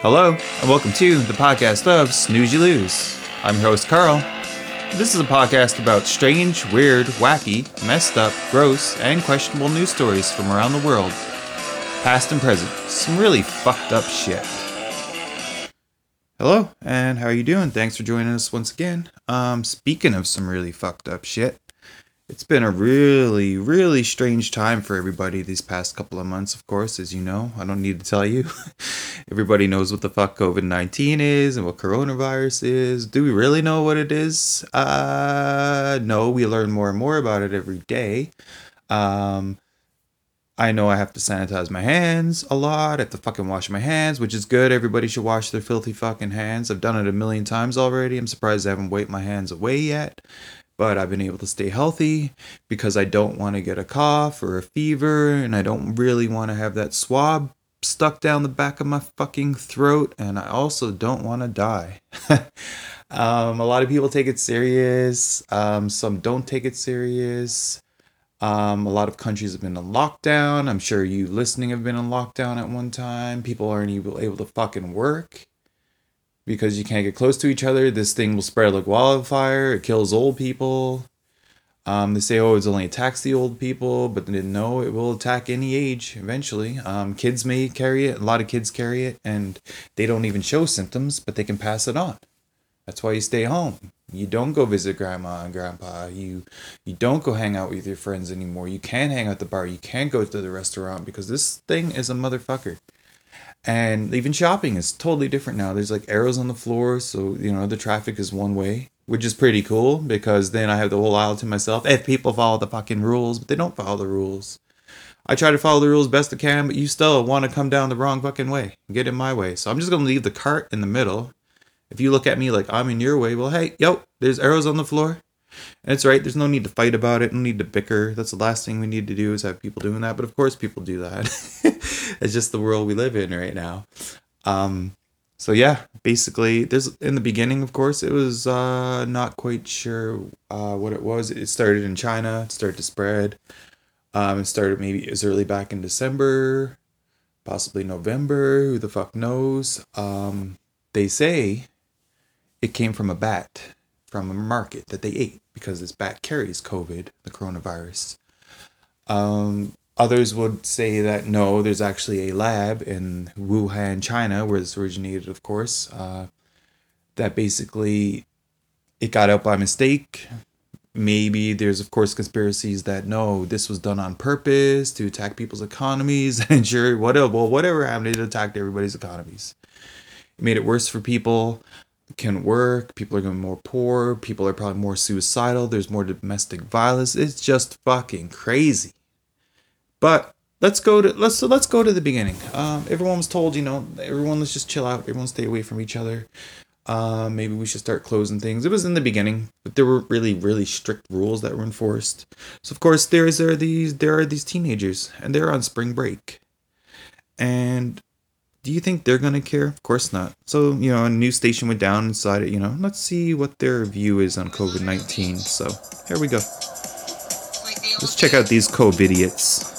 Hello, and welcome to the podcast of Snooze You Lose. I'm your host, Carl. This is a podcast about strange, weird, wacky, messed up, gross, and questionable news stories from around the world, past and present. Some really fucked up shit. Hello, and how are you doing? Thanks for joining us once again. Um, speaking of some really fucked up shit, it's been a really, really strange time for everybody these past couple of months, of course, as you know. I don't need to tell you. everybody knows what the fuck COVID 19 is and what coronavirus is. Do we really know what it is? Uh, no, we learn more and more about it every day. Um, I know I have to sanitize my hands a lot. I have to fucking wash my hands, which is good. Everybody should wash their filthy fucking hands. I've done it a million times already. I'm surprised I haven't wiped my hands away yet but I've been able to stay healthy because I don't want to get a cough or a fever and I don't really want to have that swab stuck down the back of my fucking throat and I also don't want to die. um, a lot of people take it serious, um, some don't take it serious. Um, a lot of countries have been in lockdown. I'm sure you listening have been in lockdown at one time. People aren't able, able to fucking work because you can't get close to each other. This thing will spread like wildfire. It kills old people. Um, they say, oh, it only attacks the old people, but know it will attack any age eventually. Um, kids may carry it. A lot of kids carry it, and they don't even show symptoms, but they can pass it on. That's why you stay home. You don't go visit grandma and grandpa. You you don't go hang out with your friends anymore. You can't hang out at the bar. You can't go to the restaurant because this thing is a motherfucker and even shopping is totally different now there's like arrows on the floor so you know the traffic is one way which is pretty cool because then i have the whole aisle to myself if people follow the fucking rules but they don't follow the rules i try to follow the rules best i can but you still want to come down the wrong fucking way get in my way so i'm just to leave the cart in the middle if you look at me like i'm in your way well hey yo there's arrows on the floor and it's right, there's no need to fight about it, no need to bicker. That's the last thing we need to do is have people doing that. But of course people do that. it's just the world we live in right now. Um so yeah, basically there's in the beginning of course it was uh not quite sure uh what it was. It started in China, it started to spread. Um it started maybe as early back in December, possibly November, who the fuck knows. Um they say it came from a bat from a market that they ate because this bat carries COVID, the coronavirus. Um, others would say that no, there's actually a lab in Wuhan, China, where this originated, of course, uh, that basically it got out by mistake. Maybe there's, of course, conspiracies that no, this was done on purpose to attack people's economies and sure, whatever, well, whatever happened, it attacked everybody's economies. It made it worse for people can work. People are going more poor. People are probably more suicidal. There's more domestic violence. It's just fucking crazy. But let's go to let's let's go to the beginning. Um, everyone was told, you know, everyone let's just chill out. Everyone stay away from each other. Uh, maybe we should start closing things. It was in the beginning, but there were really really strict rules that were enforced. So of course there is there are these there are these teenagers and they're on spring break, and do you think they're gonna care? Of course not. So you know, a news station went down and decided, you know, let's see what their view is on COVID nineteen. So here we go. Let's check out these COVID idiots.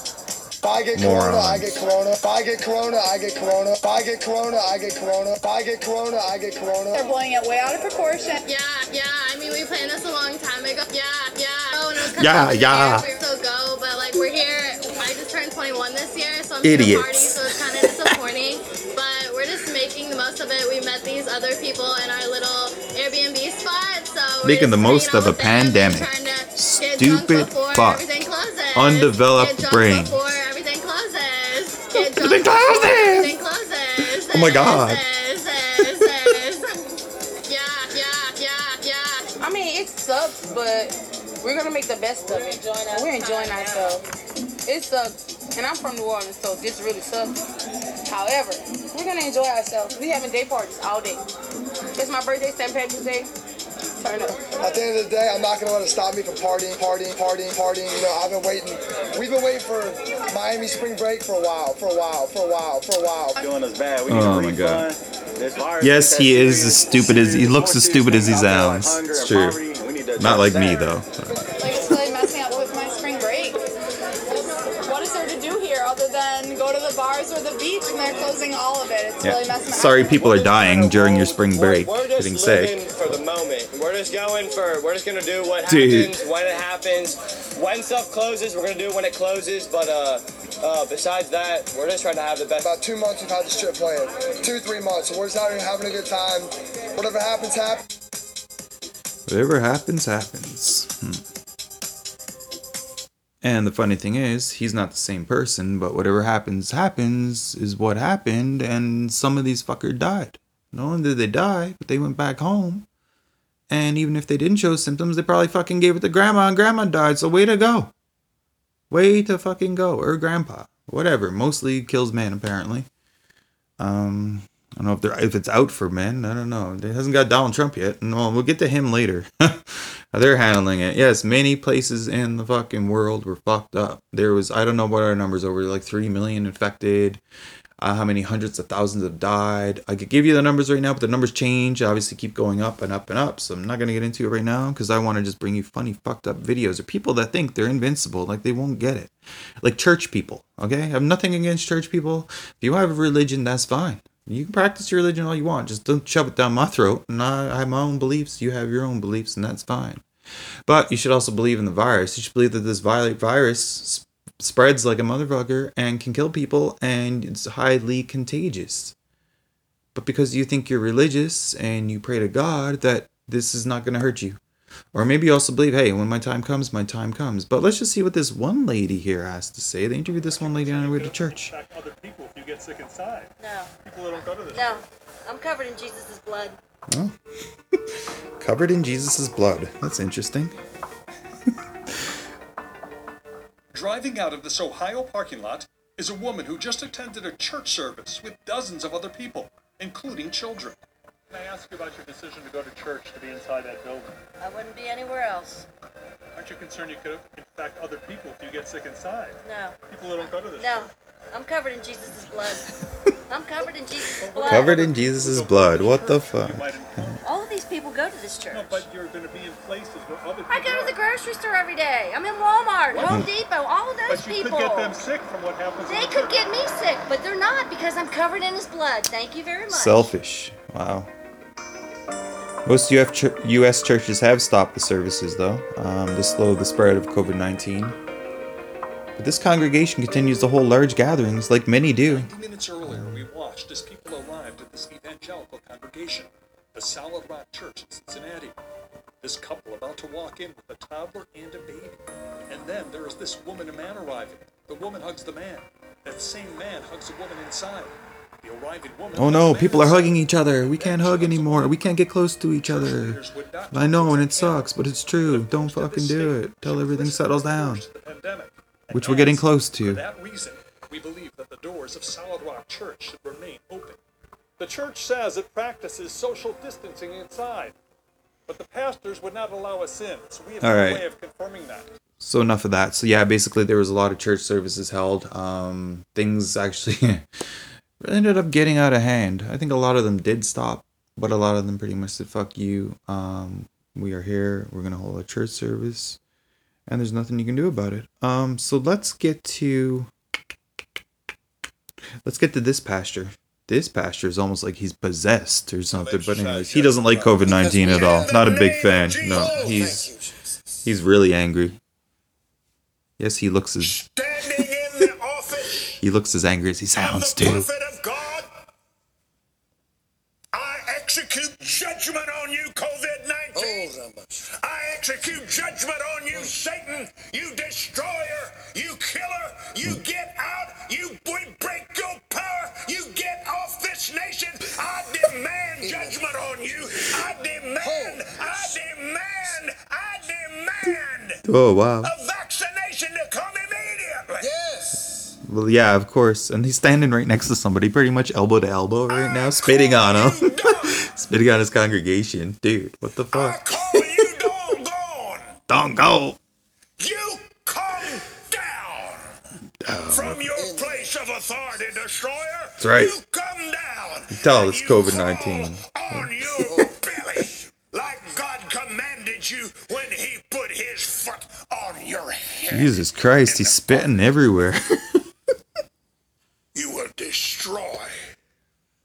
If I get corona, I get corona. If I get corona, I get corona. If I get corona, I get corona. If I get corona, I get corona. They're blowing it way out of proportion. Yeah, yeah. I mean, we planned this a long time ago. Yeah, yeah. Oh, no, yeah, yeah. We still go, but like we're here. I just turned 21 this year, so I'm Idiots. party, so it's kind of disappointing. but we're just making the most of it. We met these other people in our little Airbnb spot, so we're Making the most of out a with them, pandemic. trying to Stupid fuck. Undeveloped brain. Before everything closes. Get drunk Everything before closes. Everything closes. Oh my God. Yeah, yeah, yeah, yeah. I mean, it sucks, but we're gonna make the best of it. We're enjoying ourselves. It sucks, and I'm from New Orleans, so this really sucks. However, we're gonna enjoy ourselves. We having day parties all day. It's my birthday, St. Patrick's Day. Turn up. At the end of the day, I'm not gonna let it stop me from partying, partying, partying, partying. You know, I've been waiting. We've been waiting for Miami spring break for a while, for a while, for a while, for a while. doing us bad. We Oh my God. refund. This virus Yes, he is as stupid as he looks as stupid as he Out there like sounds. It's true. poverty, we need to Not like me that. though. Then go to the bars or the beach, and they're closing all of it. It's Yeah. really messing Sorry, up. people are dying during your spring We're- break, We're, just getting living sick. for the moment. We're just going for. We're just gonna do what Dude. happens when it happens. When stuff closes, we're gonna do it when it closes. But uh, uh, besides that, we're just trying to have the best. About two months we've had this trip planned. Two, three months. So we're just out here having a good time. Whatever happens, happens. Whatever happens, happens. And the funny thing is, he's not the same person, but whatever happens, happens is what happened, and some of these fuckers died. Not only did they die, but they went back home. And even if they didn't show symptoms, they probably fucking gave it to grandma, and grandma died, so way to go. Way to fucking go. Or grandpa. Whatever. Mostly kills men, apparently. Um, I don't know if they're if it's out for men. I don't know. It hasn't got Donald Trump yet. No, we'll get to him later. they're handling it. Yes, many places in the fucking world were fucked up. There was I don't know what our numbers over like three million infected. Uh, how many hundreds of thousands have died? I could give you the numbers right now, but the numbers change. Obviously, keep going up and up and up. So I'm not gonna get into it right now because I want to just bring you funny, fucked up videos of people that think they're invincible, like they won't get it, like church people. Okay, I have nothing against church people. If you have a religion, that's fine. You can practice your religion all you want. Just don't shove it down my throat. And I, I have my own beliefs. You have your own beliefs, and that's fine. But you should also believe in the virus. You should believe that this vi- virus s- spreads like a motherfucker and can kill people, and it's highly contagious. But because you think you're religious and you pray to God that this is not going to hurt you. Or maybe you also believe, hey, when my time comes, my time comes. But let's just see what this one lady here has to say. They interviewed this one lady on her way to church. Infect other people if you get sick inside. No, People that don't go to this. no. I'm covered in Jesus' blood. Covered in Jesus' blood. That's interesting. Driving out of this Ohio parking lot is a woman who just attended a church service with dozens of other people, including children. Can I ask you about your decision to go to church to be inside that building? I wouldn't be anywhere else. Aren't you concerned you could infect other people if you get sick inside? No, People that don't go to this. no. I'm covered in Jesus' blood. I'm covered in Jesus' blood. Covered in Jesus' blood. What the fuck? You might infect. All of these people go to this church. No, but you're going to be in places where other people I go to the grocery store every day. I'm in Walmart, Home Depot, all of those But you people. could get them sick from what happens. in They the could church. get me sick, but they're not because I'm covered in his blood. Thank you very much. Selfish. Wow. Most UF ch- U.S. churches have stopped the services, though, um, to slow the spread of COVID 19. But this congregation continues to hold large gatherings, like many do. 90 minutes earlier, we watched as people arrived at this evangelical congregation, the Solid Rock Church in Cincinnati. This couple about to walk in with a toddler and a baby. And then there is this woman and man arriving. The woman hugs the man. That same man hugs a woman inside. The arriving woman. Oh no, people are hugging each other. We can't hug anymore. We can't get close to each other. Leaders would not I know, and it sucks, but it's true. Don't fucking do it. Till everything settles down. Worst of the pandemic, and Which we're getting close to. For that reason, we believe that the doors of Solid Rock Church should remain open. The church says it practices social distancing inside, but the pastors would not allow us in, so we have All no right. way of confirming that. So enough of that. So yeah, basically there was a lot of church services held. Um, things actually ended up getting out of hand. I think a lot of them did stop, but a lot of them pretty much said "fuck you." Um, we are here. We're gonna hold a church service, and there's nothing you can do about it. Um, so let's get to let's get to this pasture. This pasture is almost like he's possessed or something. But anyways, he doesn't like COVID nineteen at all. Not a big fan. No, he's he's really angry. Yes, he looks as Standing in the office he looks as angry as he sounds the too. prophet I execute judgment on you, COVID 19. I execute judgment on you, Satan, you destroyer, you killer. You get out, you we break your power, you get off this nation. I demand judgment on you. I demand, I demand, I demand Oh wow. a vaccination to come immediately. Yes. Well, yeah, of course. And he's standing right next to somebody, pretty much elbow to elbow right now, spitting on him, spitting on his congregation. Dude, what the I fuck? Don't go. You come down from uh, your place of authority, destroyer. That's right. You come down. You tell it's COVID nineteen. On your belly, like God commanded you when He put His foot on your head. Jesus Christ, he's spitting everywhere. you will destroy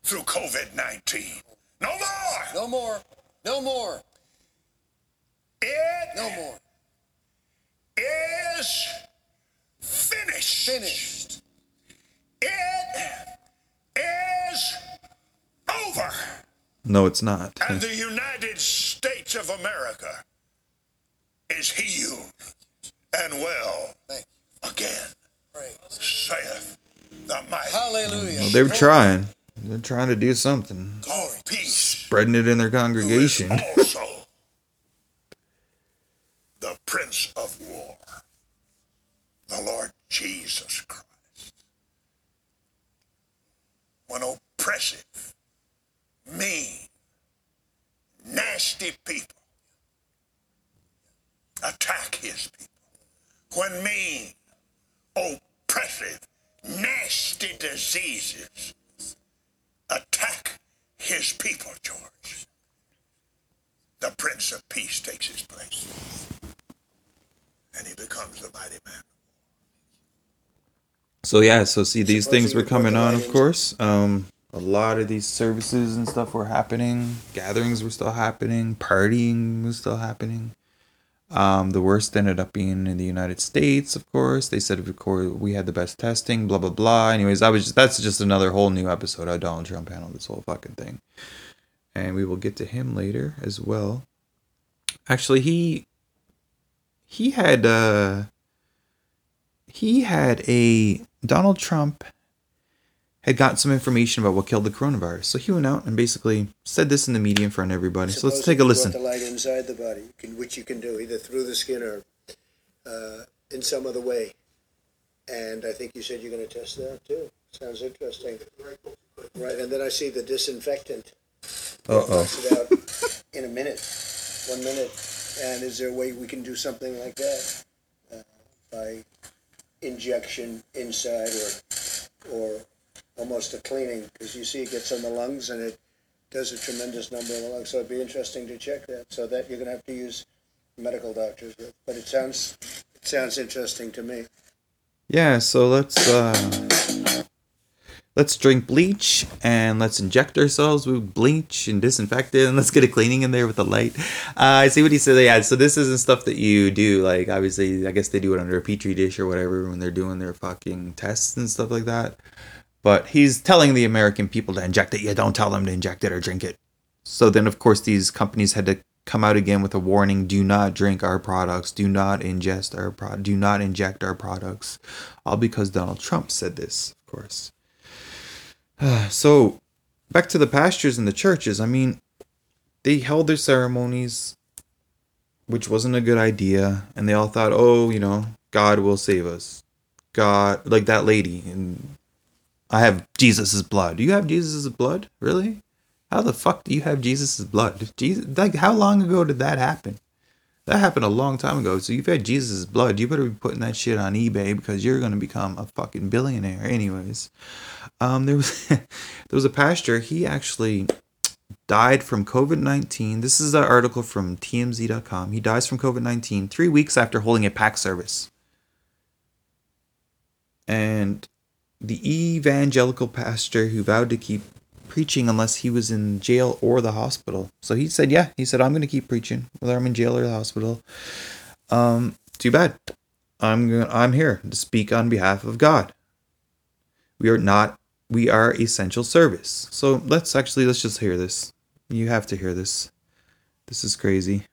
through COVID nineteen. No more. No more. No more. No more. is finished. Finished. It is over. No, it's not. And the United States of America is healed and well Thank again, Praise. saith the mighty Hallelujah. Well, they're trying. They're trying to do something. of peace. Spreading it in their who is congregation. The Prince of War, the Lord Jesus Christ. When oppressive, mean, nasty people attack his people, when mean, oppressive, nasty diseases attack his people, George, the Prince of Peace takes his place. And he becomes the mighty man. So yeah, so see these things were coming on, of course. Um, a lot of these services and stuff were happening. Gatherings were still happening. Partying was still happening. Um, the worst ended up being in the United States, of course. They said, of course, we had the best testing. Blah blah blah. Anyways, I was just, that's just another whole new episode of Donald Trump handled this whole fucking thing, and we will get to him later as well. Actually, he he had uh he had a Donald Trump had gotten some information about what killed the coronavirus. So he went out and basically said this in the media in front of everybody. So let's take a listen. the light inside the body, which you can do either through the skin or uh, in some other way. And I think you said you're going to test that too. Sounds interesting. Right, and then I see the disinfectant. Uh oh. Test it out in a minute, one minute. And is there a way we can do something like that uh, by injection inside or or almost a cleaning? Because you see, it gets in the lungs and it does a tremendous number in the lungs. So it'd be interesting to check that. So that you're going to have to use medical doctors with. But it sounds it sounds interesting to me. Yeah, so let's uh let's drink bleach and let's inject ourselves with bleach and disinfect it and let's get a cleaning in there with the light. Uh, I see what he said. Yeah, so this isn't stuff that you do. Like obviously, I guess they do it under a petri dish or whatever when they're doing their fucking tests and stuff like that. But he's telling the American people to inject it. Yeah, don't tell them to inject it or drink it. So then, of course, these companies had to come out again with a warning: do not drink our products, do not ingest our pro, do not inject our products, all because Donald Trump said this, of course. so, back to the pastors and the churches. I mean, they held their ceremonies, which wasn't a good idea, and they all thought, oh, you know, God will save us. God, like that lady, and I have Jesus's blood. Do you have Jesus's blood? Really? How the fuck do you have Jesus's blood? Jesus, like, how long ago did that happen? That happened a long time ago. So you've had Jesus' blood. You better be putting that shit on eBay because you're gonna become a fucking billionaire. Anyways, um, there was there was a pastor. He actually died from COVID nineteen. This is an article from TMZ.com. He dies from COVID nineteen three weeks after holding a pack service. And the evangelical pastor who vowed to keep preaching unless he was in jail or the hospital. So he said, "Yeah." He said, "I'm going to keep preaching whether I'm in jail or the hospital." Um, too bad. I'm going I'm here to speak on behalf of God. We are not we are essential service. So let's actually let's just hear this. You have to hear this. This is crazy.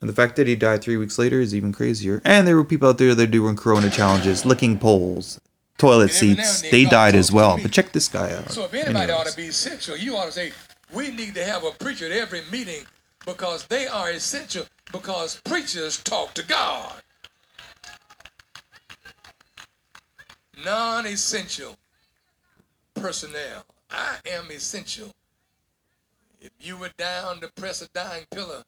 And the fact that he died three weeks later is even crazier. And there were people out there that are doing corona challenges, licking poles, toilet And every now seats. They died as well. But check this guy out. So if anybody ought to be essential, you ought to say, we need to have a preacher at every meeting because they are essential because preachers talk to God. Non-essential personnel. I am essential. If you were down to press a dying pillar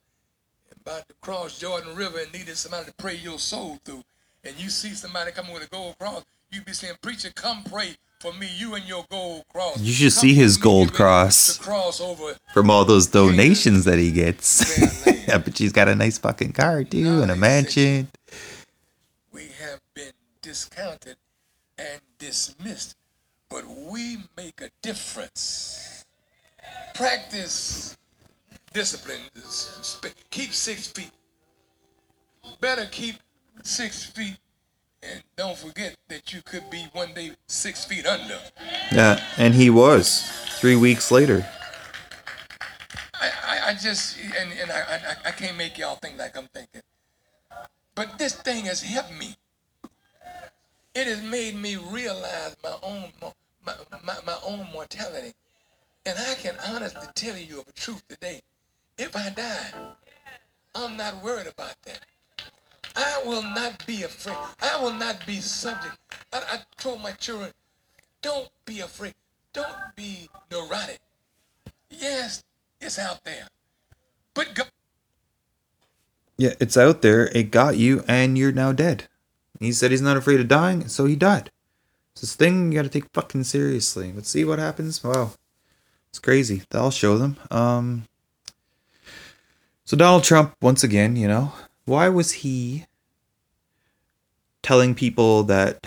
about to cross Jordan River and needed somebody to pray your soul through, and you see somebody coming with a gold cross, you be saying, Preacher, come pray for me, you and your gold cross. You should Come see his gold cross cross over. from all those donations that he gets. yeah, but she's got a nice fucking car too and a mansion. We have been discounted and dismissed, but we make a difference. practice discipline. Keep six feet. Better keep six feet, and don't forget that you could be one day six feet under. Yeah, and he was three weeks later. I, I, I just and, and I, I I can't make y'all think like I'm thinking. But this thing has helped me. It has made me realize my own my, my, my own mortality. And I can honestly tell you of a truth today. If I die, I'm not worried about that. I will not be afraid. I will not be subject. I, I told my children, don't be afraid. Don't be neurotic. Yes, it's out there. But go- Yeah, it's out there. It got you, and you're now dead. He said he's not afraid of dying, so he died. It's this thing you gotta take fucking seriously. Let's see what happens. Wow. It's crazy. I'll show them. Um So Donald Trump, once again, you know, why was he telling people that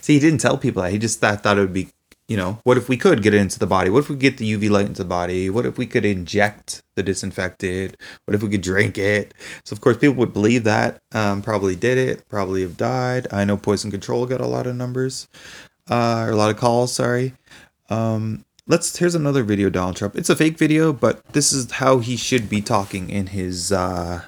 see he didn't tell people that. He just thought, thought it would be you know what if we could get it into the body? What if we get the uv light into the body? What if we could inject the disinfected what if we could drink it? So of course people would believe that um, probably did it probably have died. I know poison control got a lot of numbers uh, or a lot of calls sorry. Um, let's here's another video donald trump. It's a fake video but this is how he should be talking in his uh,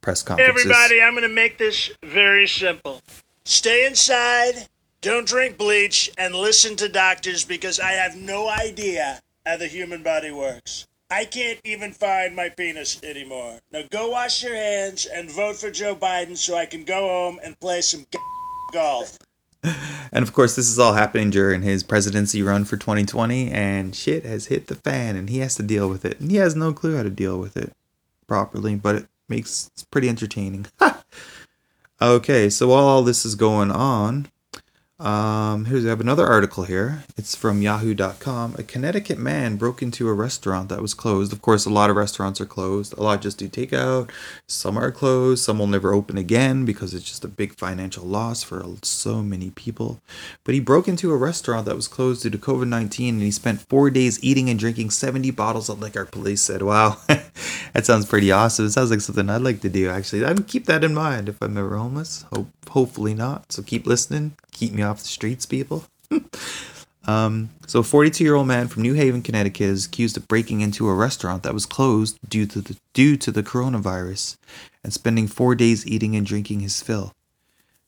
press conferences everybody, I'm going to make this very simple. Stay inside, don't drink bleach, and listen to doctors because I have no idea how the human body works. I can't even find my penis anymore. Now go wash your hands and vote for Joe Biden so I can go home and play some golf. And of course, this is all happening during his presidency run for 2020, and shit has hit the fan, and he has to deal with it. And he has no clue how to deal with it properly, but it makes it's pretty entertaining. okay, so while all this is going on, um, here's I have another article here. It's from Yahoo.com. A Connecticut man broke into a restaurant that was closed. Of course, a lot of restaurants are closed. A lot just do takeout. Some are closed. Some will never open again because it's just a big financial loss for so many people. But he broke into a restaurant that was closed due to COVID 19 and he spent four days eating and drinking 70 bottles of liquor. Police said, Wow, that sounds pretty awesome. It sounds like something I'd like to do, actually. I'd keep that in mind if I'm ever homeless. Hope, hopefully not. So keep listening. Keep me off the streets, people. Um, so, a 42 year old man from New Haven, Connecticut, is accused of breaking into a restaurant that was closed due to the due to the coronavirus, and spending four days eating and drinking his fill.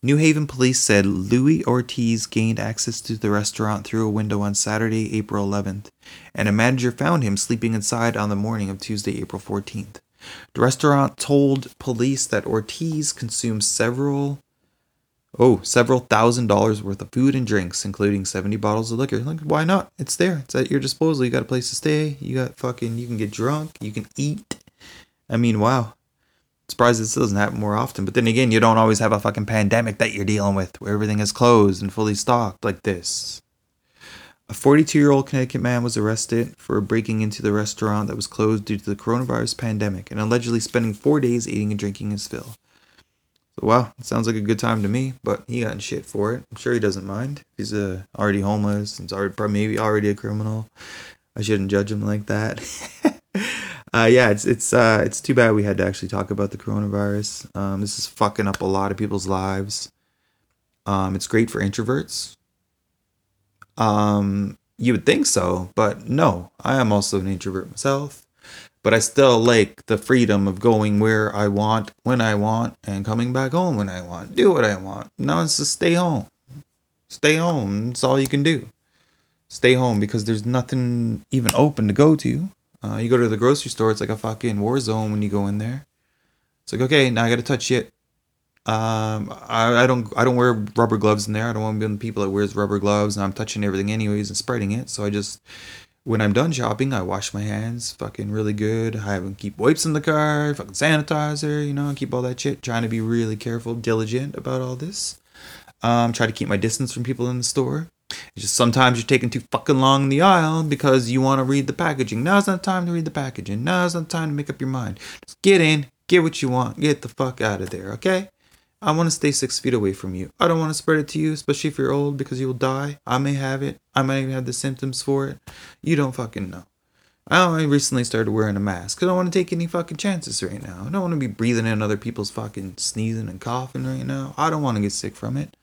New Haven police said Louis Ortiz gained access to the restaurant through a window on Saturday, April 11th, and a manager found him sleeping inside on the morning of Tuesday, April 14th. The restaurant told police that Ortiz consumed several Oh, several thousand dollars worth of food and drinks, including 70 bottles of liquor. Like, why not? It's there. It's at your disposal. You got a place to stay. You got fucking, you can get drunk. You can eat. I mean, wow. Surprised this doesn't happen more often. But then again, you don't always have a fucking pandemic that you're dealing with where everything is closed and fully stocked like this. A 42 year old Connecticut man was arrested for breaking into the restaurant that was closed due to the coronavirus pandemic and allegedly spending four days eating and drinking his fill. So, wow, it sounds like a good time to me, but he got in shit for it. I'm sure he doesn't mind. He's uh, already homeless. He's already, probably maybe already a criminal. I shouldn't judge him like that. uh, yeah, it's it's uh, it's too bad we had to actually talk about the coronavirus. Um, this is fucking up a lot of people's lives. Um, it's great for introverts. Um, you would think so, but no, I am also an introvert myself. But I still like the freedom of going where I want, when I want, and coming back home when I want. Do what I want. Now it's just stay home. Stay home. That's all you can do. Stay home because there's nothing even open to go to. Uh, you go to the grocery store, it's like a fucking war zone when you go in there. It's like, okay, now I gotta touch shit. Um, I, I don't I don't wear rubber gloves in there. I don't want to be of the people that wears rubber gloves and I'm touching everything anyways and spreading it. So I just when I'm done shopping, I wash my hands fucking really good. I have keep wipes in the car, fucking sanitizer, you know, keep all that shit. Trying to be really careful, diligent about all this. Um, try to keep my distance from people in the store. It's just sometimes you're taking too fucking long in the aisle because you want to read the packaging. Now's not the time to read the packaging. Now's not the time to make up your mind. Just get in, get what you want, get the fuck out of there, okay? I want to stay six feet away from you. I don't want to spread it to you, especially if you're old, because you'll die. I may have it. I might even have the symptoms for it. You don't fucking know. I only recently started wearing a mask because I don't want to take any fucking chances right now. I don't want to be breathing in other people's fucking sneezing and coughing right now. I don't want to get sick from it.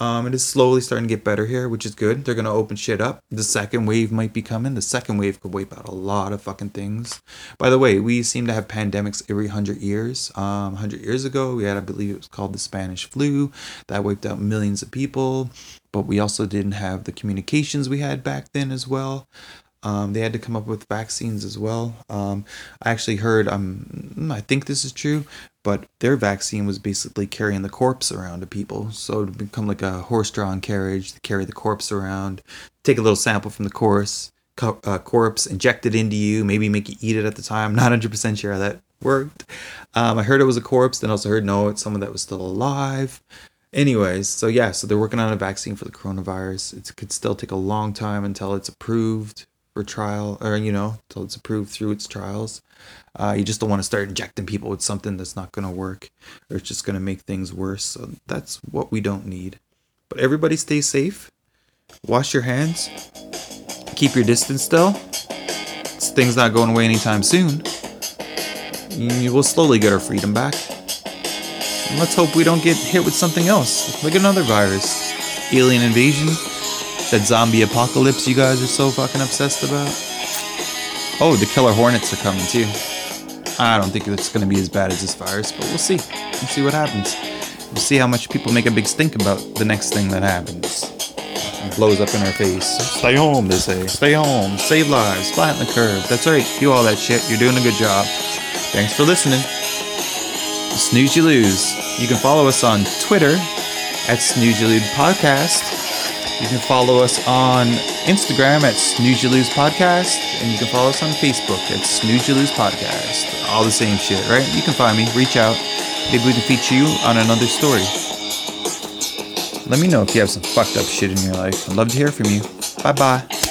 Um, it is slowly starting to get better here, which is good. They're gonna open shit up. The second wave might be coming. The second wave could wipe out a lot of fucking things. By the way, we seem to have pandemics every hundred years. Um, hundred years ago, we had, I believe, it was called the Spanish flu that wiped out millions of people. But we also didn't have the communications we had back then as well. Um, they had to come up with vaccines as well. Um, I actually heard, um, I think this is true, but their vaccine was basically carrying the corpse around to people. So to become like a horse-drawn carriage to carry the corpse around, take a little sample from the corpse, co- uh, corpse, inject it into you, maybe make you eat it at the time. Not 100% sure how that worked. Um, I heard it was a corpse, then also heard no, it's someone that was still alive. Anyways, so yeah, so they're working on a vaccine for the coronavirus. It could still take a long time until it's approved trial, or you know, until it's approved through its trials. Uh, you just don't want to start injecting people with something that's not going to work, or it's just going to make things worse. So that's what we don't need. But everybody stay safe. Wash your hands. Keep your distance still. This thing's not going away anytime soon. we'll slowly get our freedom back. And let's hope we don't get hit with something else, like another virus, alien invasion, that zombie apocalypse you guys are so fucking obsessed about. Oh, the killer hornets are coming too. I don't think it's gonna be as bad as this virus, but we'll see. We'll see what happens. We'll see how much people make a big stink about the next thing that happens. It blows up in our face. Stay home, they say. Stay home. Save lives. Flatten the curve. That's right. Do all that shit. You're doing a good job. Thanks for listening. Snooze You Lose. You can follow us on Twitter at Snooze You Lose Podcast. You can follow us on Instagram at Lose Podcast. And you can follow us on Facebook at Lose Podcast. All the same shit, right? You can find me. Reach out. Maybe we can feature you on another story. Let me know if you have some fucked up shit in your life. I'd love to hear from you. Bye bye.